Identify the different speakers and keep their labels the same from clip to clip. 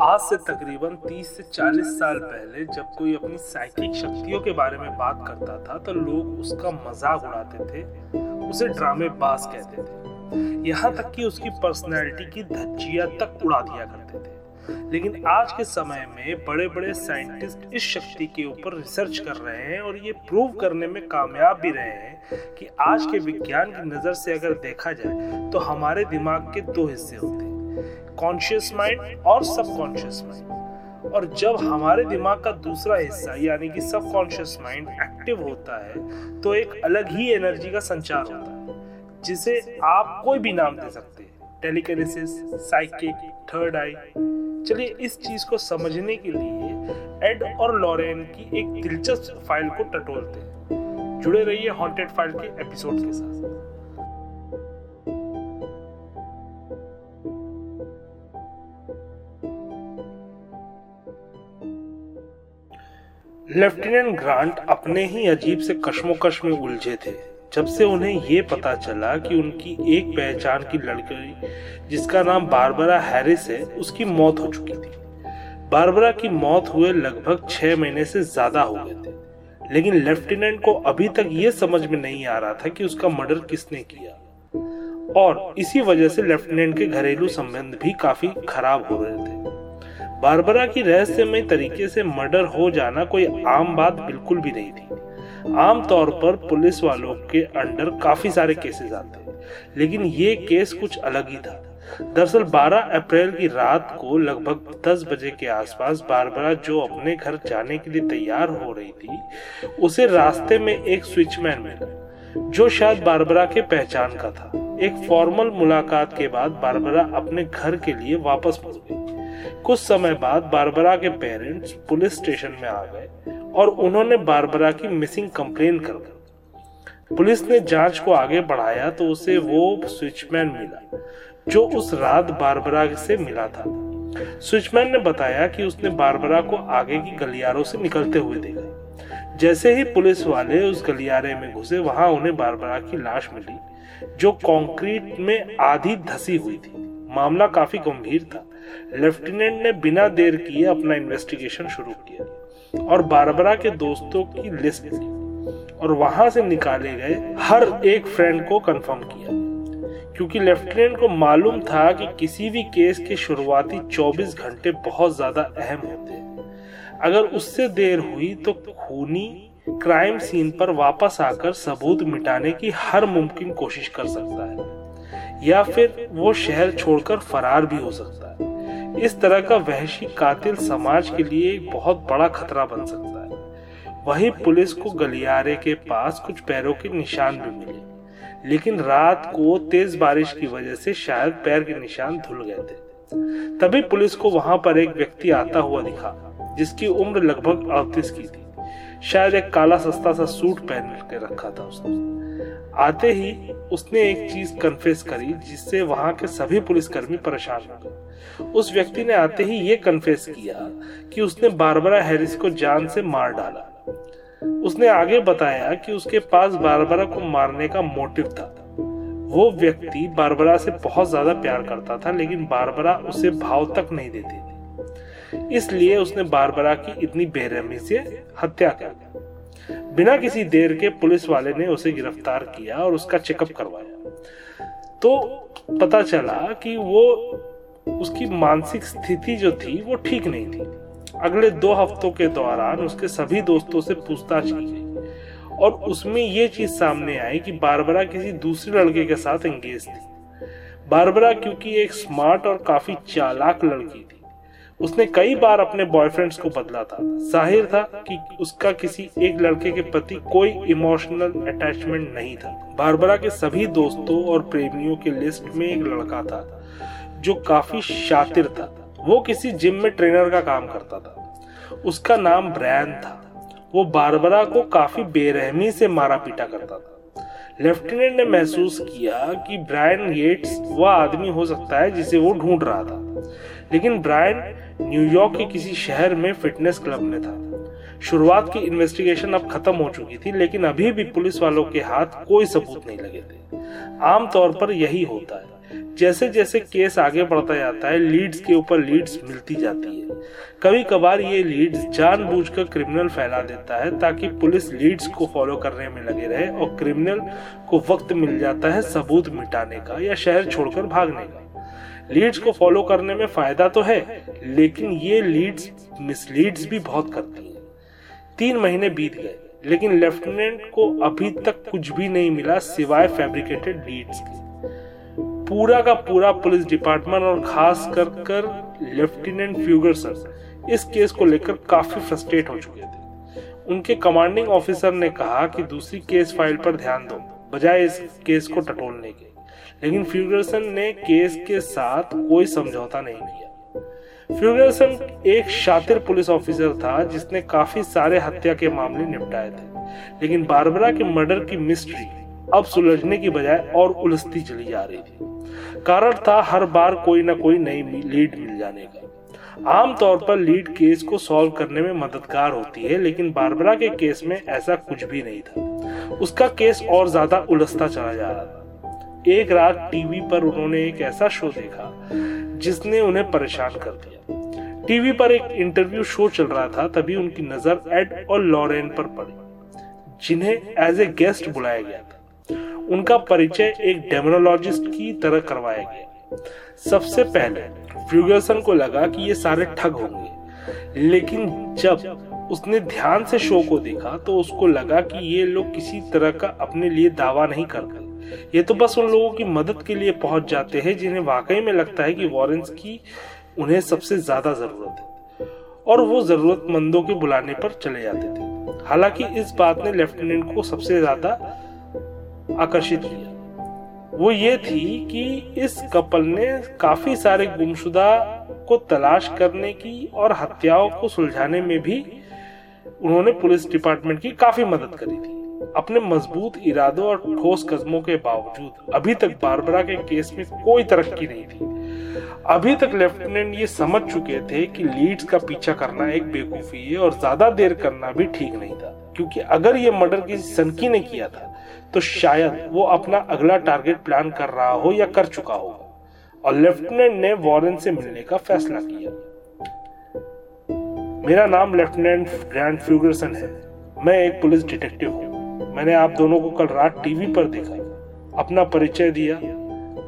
Speaker 1: आज से तकरीबन 30 से 40 साल पहले जब कोई अपनी साइकिक शक्तियों के बारे में बात करता था तो लोग उसका मज़ाक उड़ाते थे, उसे ड्रामे बास कहते थे। यहाँ तक कि उसकी पर्सनैलिटी की धज्जिया तक उड़ा दिया करते थे। लेकिन आज के समय में बड़े बड़े साइंटिस्ट इस शक्ति के ऊपर रिसर्च कर रहे हैं और ये प्रूव करने में कामयाब भी रहे हैं कि आज के विज्ञान की नज़र से अगर देखा जाए तो हमारे दिमाग के दो हिस्से होते हैं। कॉन्शियस माइंड और सबकॉन्शियस माइंड और जब हमारे दिमाग का दूसरा हिस्सा, यानी कि सबकॉन्शियस माइंड एक्टिव होता है तो एक अलग ही एनर्जी का संचार होता है, जिसे आप कोई भी नाम दे सकते हैं। टेलीकेनेसिस साइकिक थर्ड आई चलिए इस चीज़ को समझने के लिए एड और लॉरेन की एक दिलचस्प फ़ाइल को टटोलते हैं। जुड़े रहिए हॉन्टेड फ़ाइल के एपिसोड के साथ। लेफ्टिनेंट ग्रांट अपने ही अजीब से कश्मोकश में उलझे थे, जब से उन्हें ये पता चला कि उनकी एक पहचान की लड़की, जिसका नाम बारबरा हैरिस है, उसकी मौत हो चुकी थी। बारबरा की मौत हुए लगभग छह महीने से ज़्यादा हो गए थे, लेकिन लेफ्टिनेंट को अभी तक ये समझ में नहीं आ रहा था कि उसका मर्डर किसने किया। और इसी वजह से लेफ्टिनेंट के घरेलू संबंध भी काफ़ी खराब हो रहे थे। बारबरा की रहस्यमय तरीके से मर्डर हो जाना कोई आम बात बिल्कुल भी नहीं थी। आम तौर पर पुलिस वालों के अंडर काफ़ी सारे केसेस आते हैं, लेकिन ये केस कुछ अलग ही था। दरअसल 12 अप्रैल की रात को लगभग 10 बजे के आसपास बारबरा जो अपने घर जाने के लिए तैयार हो रही थी, उसे रास्ते में एक स्विचमैन मिला, जो शायद बारबरा के पहचान का था। एक फॉर्मल मुलाकात के बाद बारबरा अपने घर के लिए वापस मुड़ गई। कुछ समय बाद बारबरा के पेरेंट्स पुलिस स्टेशन में आ गए और उन्होंने बारबरा की मिसिंग कंप्लेन कर दी। पुलिस ने जाँच को आगे बढ़ाया तो उसे वो स्विचमैन मिला, जो उस रात बारबरा से मिला था। स्विचमैन ने बताया कि उसने बारबरा को आगे की गलियारों से निकलते हुए देखा। जैसे ही पुलिस वाले उस गलियारे में घुसे, वहाँ उन्हें बारबरा की लाश मिली, जो कंक्रीट में आधी धसी हुई थी। मामला काफ़ी गंभीर था। लेफ्टिनेंट ने बिना देर किए अपना इन्वेस्टिगेशन शुरू किया और बारबरा के दोस्तों की लिस्ट ली और वहाँ से निकाले गए हर एक फ्रेंड को कंफर्म किया। क्योंकि लेफ्टिनेंट को मालूम था कि किसी भी केस के शुरुआती 24 घंटे बहुत ज़्यादा अहम होते हैं। अगर उससे देर हुई तो खूनी क्राइम सीन पर वापस आकर सबूत मिटाने की हर मुमकिन कोशिश कर सकता है। या फिर वो शहर छोड़कर फरार भी हो सकता है। इस तरह का वहशी कातिल समाज के लिए एक बहुत बड़ा खतरा बन सकता है। वहीं पुलिस को गलियारे के पास कुछ पैरों के निशान भी मिले। लेकिन रात को तेज बारिश की वजह से शायद पैर के निशान धुल गए थे। तभी पुलिस को वहाँ पर एक व्यक्ति आता हुआ दिखा, जिसकी उम्र लगभग अड़तीस की थी। शायद एक काला सस्ता सा सूट पहन के रखा था उसने। आते ही उसने एक चीज़ कन्फेस करी, जिससे वहाँ के सभी पुलिसकर्मी परेशान हो गए। उस व्यक्ति ने आते ही ये कन्फेस किया कि उसने बारबरा हैरिस को जान से मार डाला। उसने आगे बताया कि उसके पास बारबरा को मारने का मोटिव था। वो व्यक्ति बारबरा से बहुत ज़्यादा प्यार करता था, लेकिन बारबरा उसे भाव तक नहीं देती। इसलिए उसने बारबरा की इतनी बेरहमी से हत्या कर बिना किसी देर के पुलिस वाले ने उसे गिरफ़्तार किया और उसका चेकअप करवाया। तो पता चला कि वो, उसकी मानसिक स्थिति जो थी, वो ठीक नहीं थी। अगले दो हफ्तों के दौरान उसके सभी दोस्तों से पूछताछ की गई और उसमें ये चीज़ सामने आई कि बारबरा किसी दूसरे लड़के के साथ एंगेज थी। बारबरा क्योंकि एक स्मार्ट और काफ़ी चालाक लड़की उसने कई बार अपने बॉयफ्रेंड्स को बदला था। ज़ाहिर था कि उसका किसी एक लड़के के प्रति कोई इमोशनल अटैचमेंट नहीं था। बारबरा के सभी दोस्तों और प्रेमियों के लिस्ट में एक लड़का था, जो काफ़ी शातिर था। वो किसी जिम में ट्रेनर का काम करता था। उसका नाम ब्रैन था। वो बारबरा को काफ़ी बेरहमी से मारा पीटा करता था। लेफ्टिनेंट ने महसूस किया कि ब्रायन गेट्स वह आदमी हो सकता है जिसे वो ढूंढ रहा था। लेकिन ब्रायन न्यूयॉर्क के किसी शहर में फिटनेस क्लब में था। शुरुआत की इन्वेस्टिगेशन अब खत्म हो चुकी थी, लेकिन अभी भी पुलिस वालों के हाथ कोई सबूत नहीं लगे थे। आमतौर पर यही होता है। जैसे जैसे केस आगे बढ़ता जाता है लीड्स के ऊपर लीड्स मिलती जाती है। कभी कभार ये लीड्स जानबूझकर क्रिमिनल फैला देता है, ताकि पुलिस लीड्स को फॉलो करने में लगे रहे और क्रिमिनल को वक्त मिल जाता है सबूत मिटाने का या शहर छोड़कर भागने का। लीड्स को फॉलो करने में फ़ायदा तो है, लेकिन ये लीड्स मिसलीड्स भी बहुत करती हैं। तीन महीने बीत गए, लेकिन लेफ्टिनेंट को अभी तक कुछ भी नहीं मिला सिवाय फैब्रिकेटेड लीड्स के। पूरा का पूरा पुलिस डिपार्टमेंट और खास कर कर लेफ्टिनेंट फ्यूगरसन इस केस को लेकर काफ़ी फ्रस्ट्रेट हो चुके थे। उनके कमांडिंग ऑफिसर ने कहा कि दूसरी केस फ़ाइल पर ध्यान दो, बजाय इस केस को टटोलने के। लेकिन फ्यूगरसन ने केस के साथ कोई समझौता नहीं किया। फ्यूगरसन एक शातिर पुलिस ऑफिसर था, जिसने काफ़ी सारे हत्या के मामले निपटाए थे। लेकिन बारबरा के मर्डर की मिस्ट्री अब सुलझने की बजाय और उलझती चली जा रही थी। कारण था हर बार कोई ना कोई नई लीड मिल जाने का। आमतौर पर लीड केस को सॉल्व करने में मददगार होती है, लेकिन बारबरा के केस में ऐसा कुछ भी नहीं था। उसका केस और ज़्यादा उलझता चला जा रहा था। एक रात टीवी पर उन्होंने एक ऐसा शो देखा, जिसने उन्हें परेशान कर दिया। टीवी पर एक इंटरव्यू शो चल रहा था, तभी उनकी नज़र एड और लॉरेन पर पड़ी, जिन्हें एज ए गेस्ट बुलाया गया था। उनका परिचय एक डेमोनोलॉजिस्ट की तरह करवाया गया। सबसे पहले, फ्यूगरसन को लगा कि ये सारे ठग होंगे, लेकिन जब उसने ध्यान से शो को देखा तो उसको लगा कि ये लोग किसी तरह का अपने लिए दावा नहीं करते। ये तो बस उन लोगों की मदद के लिए पहुँच जाते हैं जिन्हें वाकई में लगता है कि वॉरेंस की उन्हें सबसे ज़्यादा ज़रूरत है। और वो जरूरतमंदों के बुलाने पर चले जाते थे। हालाँकि इस बात ने लेफ्टिनेंट को सबसे ज़्यादा आकर्षित किया। वो ये थी कि इस कपल ने काफ़ी सारे गुमशुदा को तलाश करने की और हत्याओं को सुलझाने में भी उन्होंने पुलिस डिपार्टमेंट की काफ़ी मदद करी थी। अपने मज़बूत इरादों और ठोस कदमों के बावजूद, अभी तक बारबरा के केस में कोई तरक्की नहीं थी। अभी तक लेफ्टिनेंट ये समझ चुके थे कि लीड्स का पीछा करना एक बेवकूफ़ी है और ज़्यादा देर करना भी ठीक नहीं था। क्योंकि अगर ये मर्डर किसी सनकी ने किया था तो शायद वो अपना अगला टारगेट प्लान कर रहा हो या कर चुका होगा और लेफ्टिनेंट ने वॉरेन से मिलने का फैसला किया। मेरा नाम लेफ्टिनेंट ग्रैंड फ्यूगरसन है। मैं एक पुलिस डिटेक्टिव हूँ। मैंने आप दोनों को कल रात टीवी पर देखा, अपना परिचय दिया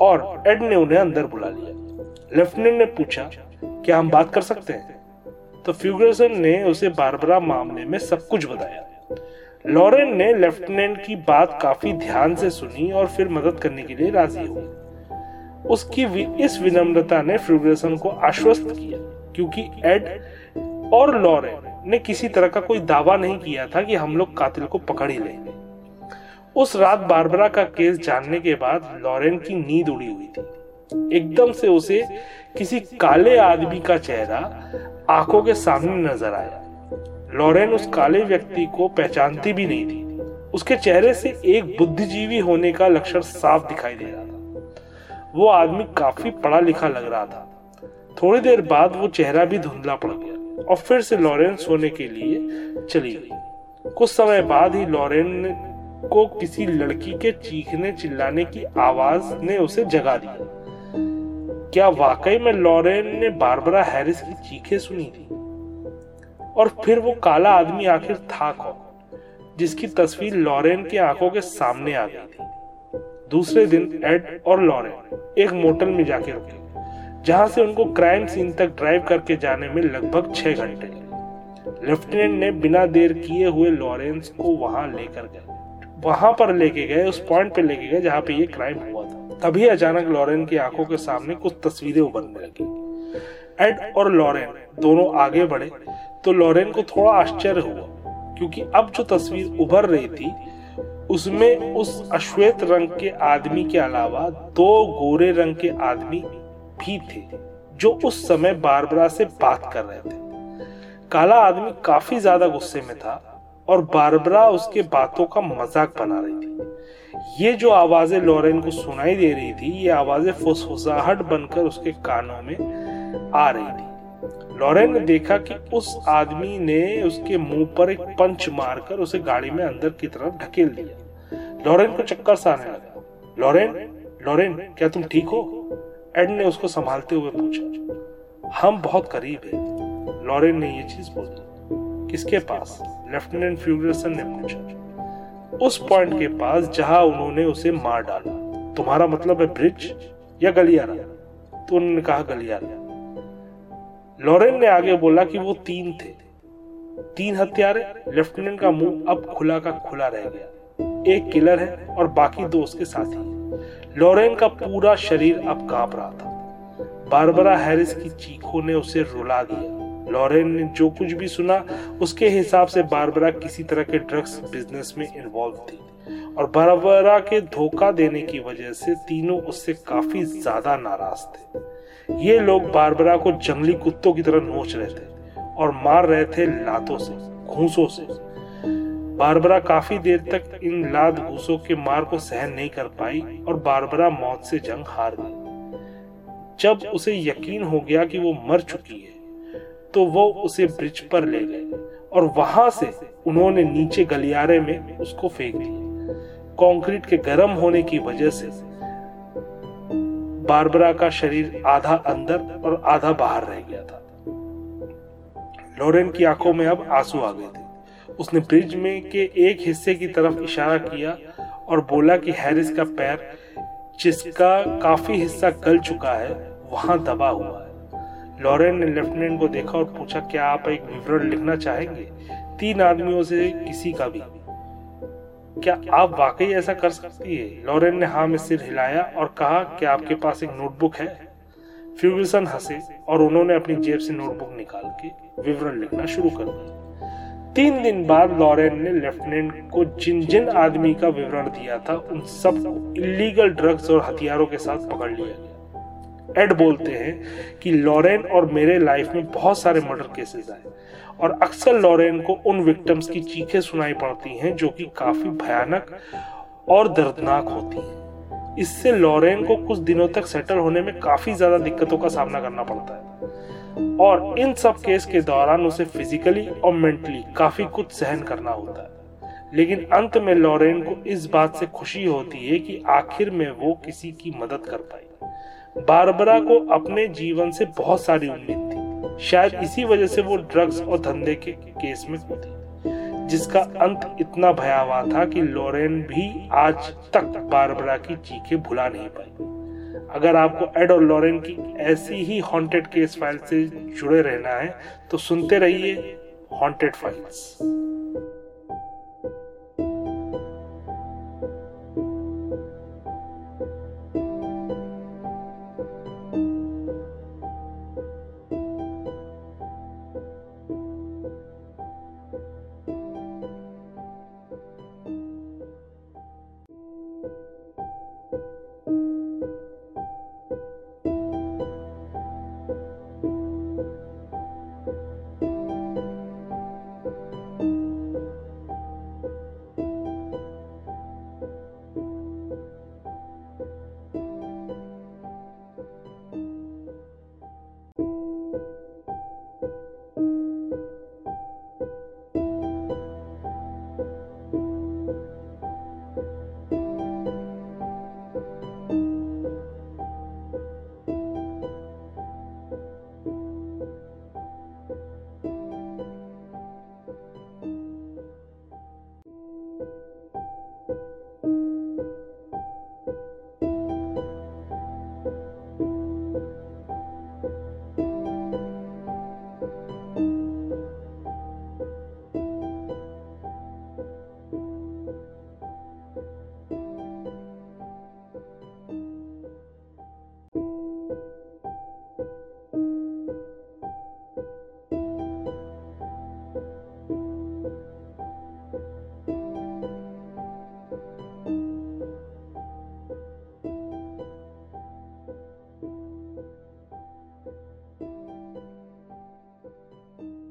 Speaker 1: और एड ने उन्हें अंदर बुला लिया। लेफ्टिनेंट ने पूछा, क्या हम बात कर सकते हैं? तो फ्यूगरसन ने उसे बारबरा मामले में सब कुछ बताया। लॉरेन ने लेफ्टिनेंट की बात काफ़ी ध्यान से सुनी और फिर मदद करने के लिए राज़ी हुई उसकी इस विनम्रता ने फ्यूगरसन को आश्वस्त किया, क्योंकि एड और लॉरेन ने किसी तरह का कोई दावा नहीं किया था कि हम लोग कातिल को पकड़ ही लेंगे उस रात बारबरा का केस जानने के बाद लॉरेन की नींद उड़ी हुई थी। एकदम से उसे किसी काले आदमी का चेहरा आँखों के सामने नज़र आया। लॉरेन उस काले व्यक्ति को पहचानती भी नहीं थी। उसके चेहरे से एक बुद्धिजीवी होने का लक्षण साफ़ दिखाई दे रहा था। वो आदमी काफ़ी पढ़ा लिखा लग रहा था। थोड़ी देर बाद वो चेहरा भी धुंधला पड़। गया और फिर से लॉरेन सोने के लिए चली गई। कुछ समय बाद ही लॉरेन को किसी लड़की के चीखने चिल्लाने की आवाज़ ने उसे जगा दिया क्या वाकई में लॉरेन ने बारबरा हैरिस की चीखें सुनी थी? और फिर वो काला आदमी आखिर था कौन, जिसकी तस्वीर लॉरेन की आँखों के सामने आ गई थी? दूसरे दिन एड और लॉरेन एक मोटल में जाके रुके। जहाँ से उनको क्राइम सीन तक ड्राइव करके जाने में लगभग छह घंटे लेफ्टिनेंट ने बिना देर किए हुए लॉरेंस को वहाँ लेकर गए। वहाँ पर लेके गए, उस पॉइंट पे लेके गए जहाँ पे ये क्राइम हुआ था। तभी अचानक लॉरेन की आँखों के सामने कुछ तस्वीरें उभरने लगी। एड और लॉरेन दोनों आगे बढ़े तो लॉरेन को थोड़ा आश्चर्य हुआ, क्योंकि अब जो तस्वीर उभर रही थी, उसमें उस अश्वेत रंग के आदमी के अलावा दो गोरे रंग के आदमी भी थे, जो उस समय बारबरा से बात कर रहे थे। काला आदमी काफ़ी ज़्यादा गुस्से में था और बारबरा उसके बातों का मज़ाक बना रही थी। ये जो आवाज़ें लॉरेन को सुनाई दे रही थी, ये आवाज़ें फुसफुसाहट बनकर उसके कानों में आ रही थी। लॉरेन ने देखा कि उस आदमी ने उसके मुँह पर एक पंच मारकर उसे गाड़ी में अंदर की तरफ़ ढकेल दिया। लॉरेन को चक्कर सा आने लगा। लॉरेन लॉरेन, क्या तुम ठीक हो? एड ने उसको संभालते हुए पूछा, हम बहुत करीब है। लॉरेन ने यह चीज़ बोली, किसके पास? लेफ्टिनेंट फ्यूगरसन ने पूछा, उस पॉइंट के पास जहाँ उन्होंने उसे मार डाला। तुम्हारा मतलब है ब्रिज या गलियारा? तो उन्होंने कहा, गलियारा। लॉरेन ने आगे बोला कि वो तीन थे। तीन हत्यारे लेफ्टिनेंट का मुँह अब खुला का खुला रह गया। एक किलर है और बाकी दो उसके साथी लॉरेन का पूरा शरीर अब काँप रहा था। बारबरा हैरिस की चीखों ने उसे रुला दिया। लॉरेन ने जो कुछ भी सुना, उसके हिसाब से बारबरा किसी तरह के ड्रग्स बिज़नेस में इन्वॉल्व थी। और बारबरा के धोखा देने की वजह से तीनों उससे काफ़ी ज़्यादा नाराज़ थे। ये लोग बारबरा को जंगली कुत्तों की तरह नोच रहे थे और मार रहे थे लातों से, घूसों से। बारबरा काफ़ी देर तक इन लाद घूसों के मार को सहन नहीं कर पाई और बारबरा मौत से जंग हार गई। जब उसे यकीन हो गया कि वो मर चुकी है तो वो उसे ब्रिज पर ले गए और वहाँ से उन्होंने नीचे गलियारे में उसको फेंक दिया। कंक्रीट के गर्म होने की वजह से बारबरा का शरीर आधा अंदर और आधा बाहर रह गया था। लॉरेन की आँखों में अब आँसू आ गए थे। उसने ब्रिज में के एक हिस्से की तरफ़ इशारा किया और बोला कि हैरिस का पैर, जिसका काफ़ी हिस्सा गल चुका है, वहाँ दबा हुआ है। लॉरेन ने लेफ्टिनेंट को देखा और पूछा, क्या आप एक विवरण लिखना चाहेंगे? तीन आदमियों से किसी का भी। क्या आप वाकई ऐसा कर सकती है? लॉरेन ने हाँ में सिर हिलाया और कहा कि आपके पास एक नोटबुक है? फ्यूगसन हंसे और उन्होंने अपनी जेब से नोटबुक निकाल के विवरण लिखना शुरू कर दिया। तीन दिन बाद लॉरेन ने लेफ्टिनेंट को जिन जिन आदमी का विवरण दिया था, उन सबको इलीगल ड्रग्स और हथियारों के साथ पकड़ लिया। एड बोलते हैं कि लॉरेन और मेरे लाइफ में बहुत सारे मर्डर केसेस आए और अक्सर लॉरेन को उन विक्टिम्स की चीखें सुनाई पड़ती हैं जो कि काफ़ी भयानक और दर्दनाक होती हैं। इससे लॉरेन को कुछ दिनों तक सेटल होने में काफ़ी ज़्यादा दिक्कतों का सामना करना पड़ता है। और इन सब केस के दौरान उसे फिजिकली और मेंटली काफ़ी कुछ सहन करना होता है। लेकिन अंत में लॉरेन को इस बात से खुशी होती है कि आखिर में वो किसी की मदद कर पाई। बारबरा को अपने जीवन से बहुत सारी उम्मीद थी। शायद इसी वजह से वो ड्रग्स और धंधे के केस में थी जिसका अंत इतना भयावह था कि लोरेन भी आज तक बारबरा की चीखें भुला नहीं पाई। अगर आपको एड और लॉरेन की ऐसी ही हॉन्टेड केस फ़ाइल से जुड़े रहना है तो सुनते रहिए हॉन्टेड फाइल्स